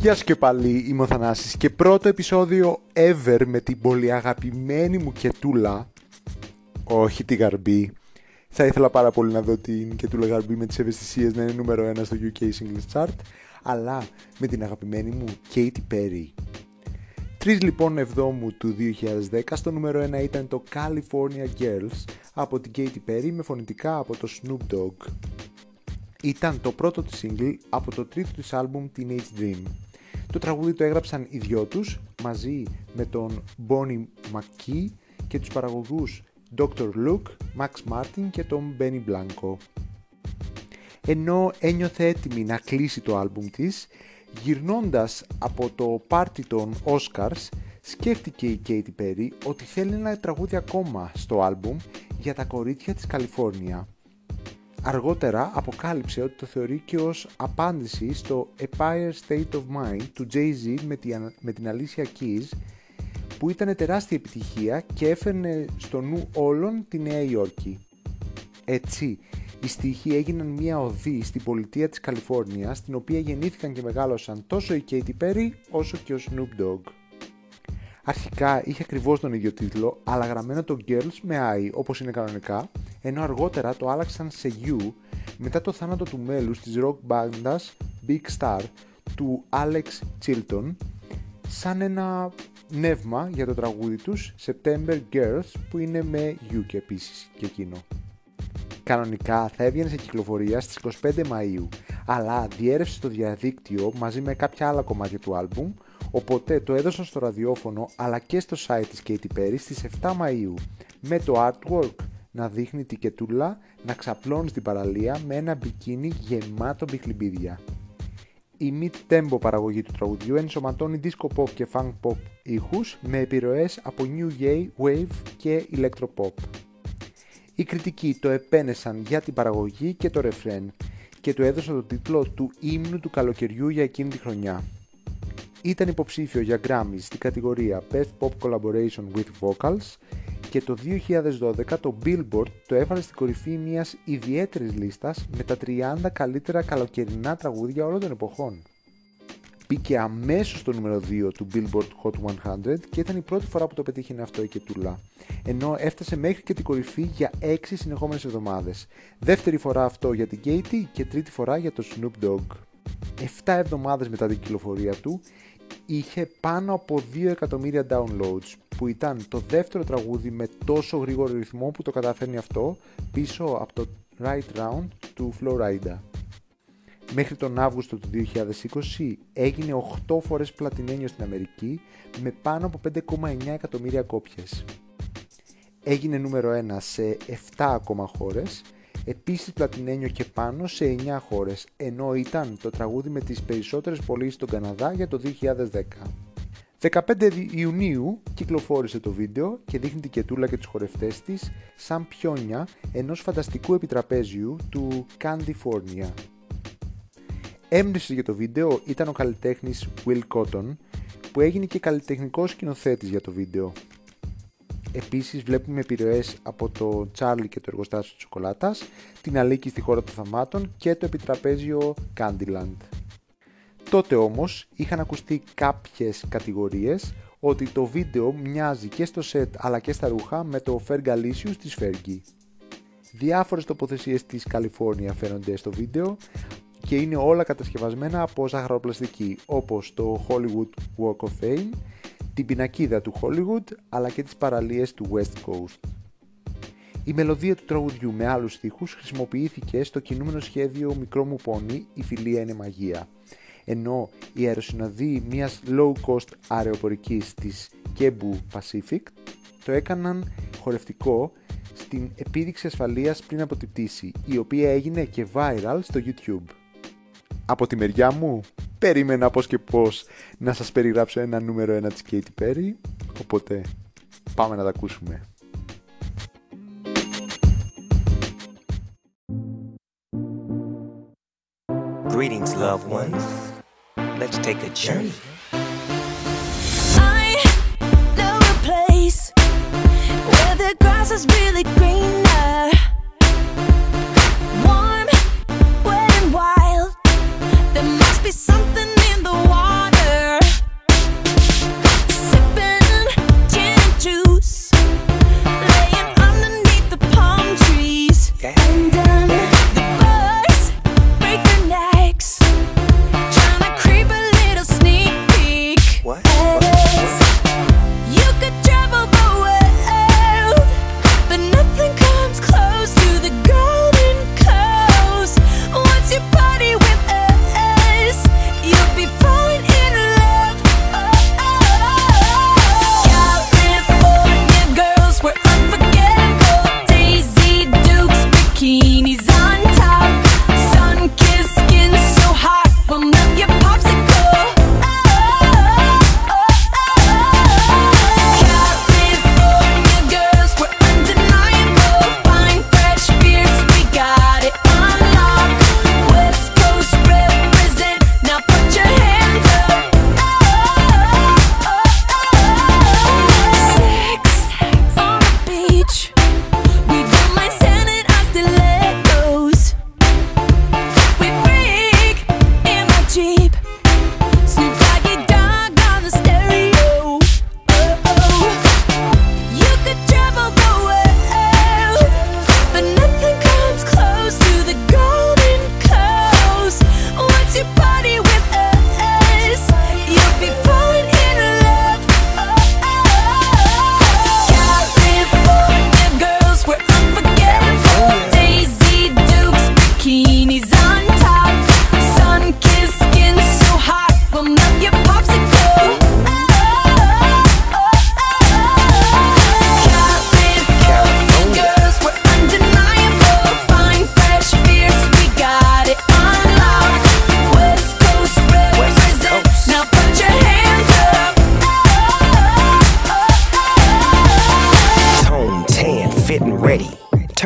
Γεια σου και πάλι, είμαι ο Θανάσης και πρώτο επεισόδιο ever με την πολύ αγαπημένη μου κετούλα, όχι τη γαρμπή. Θα ήθελα πάρα πολύ να δω την κετούλα γαρμπή με τις ευαισθησίες να είναι νούμερο 1 στο UK Singles Chart, αλλά με την αγαπημένη μου Katy Perry. 3 λοιπόν εβδόμου του 2010 στο νούμερο 1 ήταν το California Girls από την Katy Perry με φωνητικά από το Snoop Dogg. Ήταν το πρώτο της single από το τρίτο της άλμπουμ Teenage Dream. Το τραγούδι το έγραψαν οι δυο τους μαζί με τον Bonnie McKee και τους παραγωγούς Dr. Luke, Max Martin και τον Benny Blanco. Ενώ ένιωθε έτοιμη να κλείσει το άλμπουμ της, γυρνώντας από το πάρτι των Oscars, σκέφτηκε η Katy Perry ότι θέλει ένα τραγούδι ακόμα στο άλμπουμ για τα κορίτσια της Καλιφόρνια. Αργότερα αποκάλυψε ότι το θεωρεί και ως απάντηση στο Empire State of Mind του Jay-Z με την Alicia Keys που ήταν τεράστια επιτυχία και έφερνε στο νου όλων τη Νέα Υόρκη. Έτσι, οι στίχοι έγιναν μια οδή στην πολιτεία της Καλιφόρνιας στην οποία γεννήθηκαν και μεγάλωσαν τόσο η Katy Perry όσο και ο Snoop Dogg. Αρχικά είχε ακριβώς τον ίδιο τίτλο, αλλά γραμμένο το Girls με I όπως είναι κανονικά, ενώ αργότερα το άλλαξαν σε You μετά το θάνατο του μέλους της rock μπάντας Big Star του Alex Chilton σαν ένα νεύμα για το τραγούδι τους September Girls που είναι με You και επίσης και εκείνο. Κανονικά θα έβγαινε σε κυκλοφορία στις 25 Μαΐου αλλά διέρευσε στο διαδίκτυο μαζί με κάποια άλλα κομμάτια του άλμπουμ οπότε το έδωσαν στο ραδιόφωνο αλλά και στο site της Katy Perry στις 7 Μαΐου με το artwork να δείχνει τη κετούλα να ξαπλώνει στην παραλία με ένα μπικίνι γεμάτο μπιχλιμπίδια. Η mid-tempo παραγωγή του τραγουδιού ενσωματώνει disco pop και funk pop ήχους με επιρροές από new wave και electropop. Οι κριτικοί το επένεσαν για την παραγωγή και το ρεφρέν και του έδωσαν το τίτλο του ύμνου του καλοκαιριού για εκείνη τη χρονιά. Ήταν υποψήφιο για Grammys στην κατηγορία Best Pop Collaboration with Vocals και το 2012 το Billboard το έβαλε στην κορυφή μιας ιδιαίτερης λίστας με τα 30 καλύτερα καλοκαιρινά τραγούδια όλων των εποχών. Μπήκε αμέσως στο νούμερο 2 του Billboard Hot 100 και ήταν η πρώτη φορά που το πετύχαινε αυτό η Κετούλα, ενώ έφτασε μέχρι και την κορυφή για 6 συνεχόμενες εβδομάδες. Δεύτερη φορά αυτό για την Katy και τρίτη φορά για το Snoop Dogg. 7 εβδομάδες μετά την κυκλοφορία του είχε πάνω από 2 εκατομμύρια downloads που ήταν το δεύτερο τραγούδι με τόσο γρήγορο ρυθμό που το καταφέρνει αυτό πίσω από το Right Round του Florida. Μέχρι τον Αύγουστο του 2020 έγινε 8 φορές πλατινένιο στην Αμερική με πάνω από 5,9 εκατομμύρια κόπιες. Έγινε νούμερο 1 σε 7 ακόμα χώρες, επίσης πλατινένιο και πάνω σε 9 χώρες, ενώ ήταν το τραγούδι με τις περισσότερες πωλήσεις στον Καναδά για το 2010. 15 Ιουνίου κυκλοφόρησε το βίντεο και δείχνει την Κετούλα και τους χορευτές της σαν πιόνια ενός φανταστικού επιτραπέζιου του Candyfornia. Έμπνευση για το βίντεο ήταν ο καλλιτέχνης Will Cotton που έγινε και καλλιτεχνικός σκηνοθέτης για το βίντεο. Επίσης βλέπουμε επιρροές από το Charlie και το εργοστάσιο της σοκολάτας, την Αλίκη στη χώρα των θαμάτων και το επιτραπέζιο Candyland. Τότε όμως είχαν ακουστεί κάποιες κατηγορίες ότι το βίντεο μοιάζει και στο σετ αλλά και στα ρούχα με το Fergalicious της Fergie. Διάφορες τοποθεσίες της Καλιφόρνια φαίνονται στο βίντεο και είναι όλα κατασκευασμένα από ζαχαροπλαστική όπως το Hollywood Walk of Fame, την πινακίδα του Hollywood αλλά και τις παραλίες του West Coast. Η μελωδία του τραγουδιού με άλλους στίχους χρησιμοποιήθηκε στο κινούμενο σχέδιο «Μικρό μου πόνι, η φιλία είναι μαγεία», ενώ οι αεροσυνοδοί μιας low-cost αεροπορικής της Cebu Pacific το έκαναν χορευτικό στην επίδειξη ασφαλείας πριν από την πτήση, η οποία έγινε και viral στο YouTube. Από τη μεριά μου, περίμενα πώς και πώς να σας περιγράψω ένα νούμερο ένα της Katy Perry, οπότε πάμε να τα ακούσουμε. Greetings, loved ones. Let's take a journey. I know a place where the grass is really greener.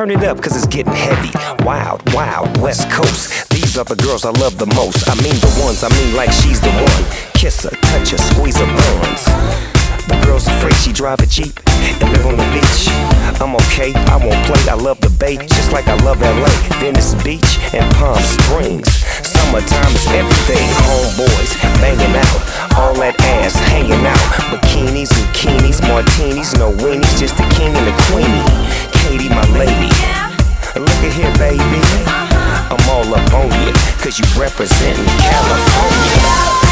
Turn it up cause it's getting heavy. Wild, wild, West Coast. These are the girls I love the most. I mean the ones, I mean like she's the one. Kiss her, touch her, squeeze her buns. The girl's afraid she drive a Jeep and live on the beach. I'm okay, I won't play, I love the bay, just like I love LA, Venice Beach, and Palm Springs. Summertime is everything, homeboys banging out, all that ass hanging out. Bikinis, bikinis, martinis, no weenies, just the king and the queenie. Katie, my lady. Look at here, baby. I'm all up on you, cause you representing California.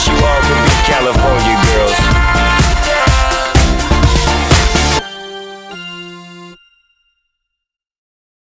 she was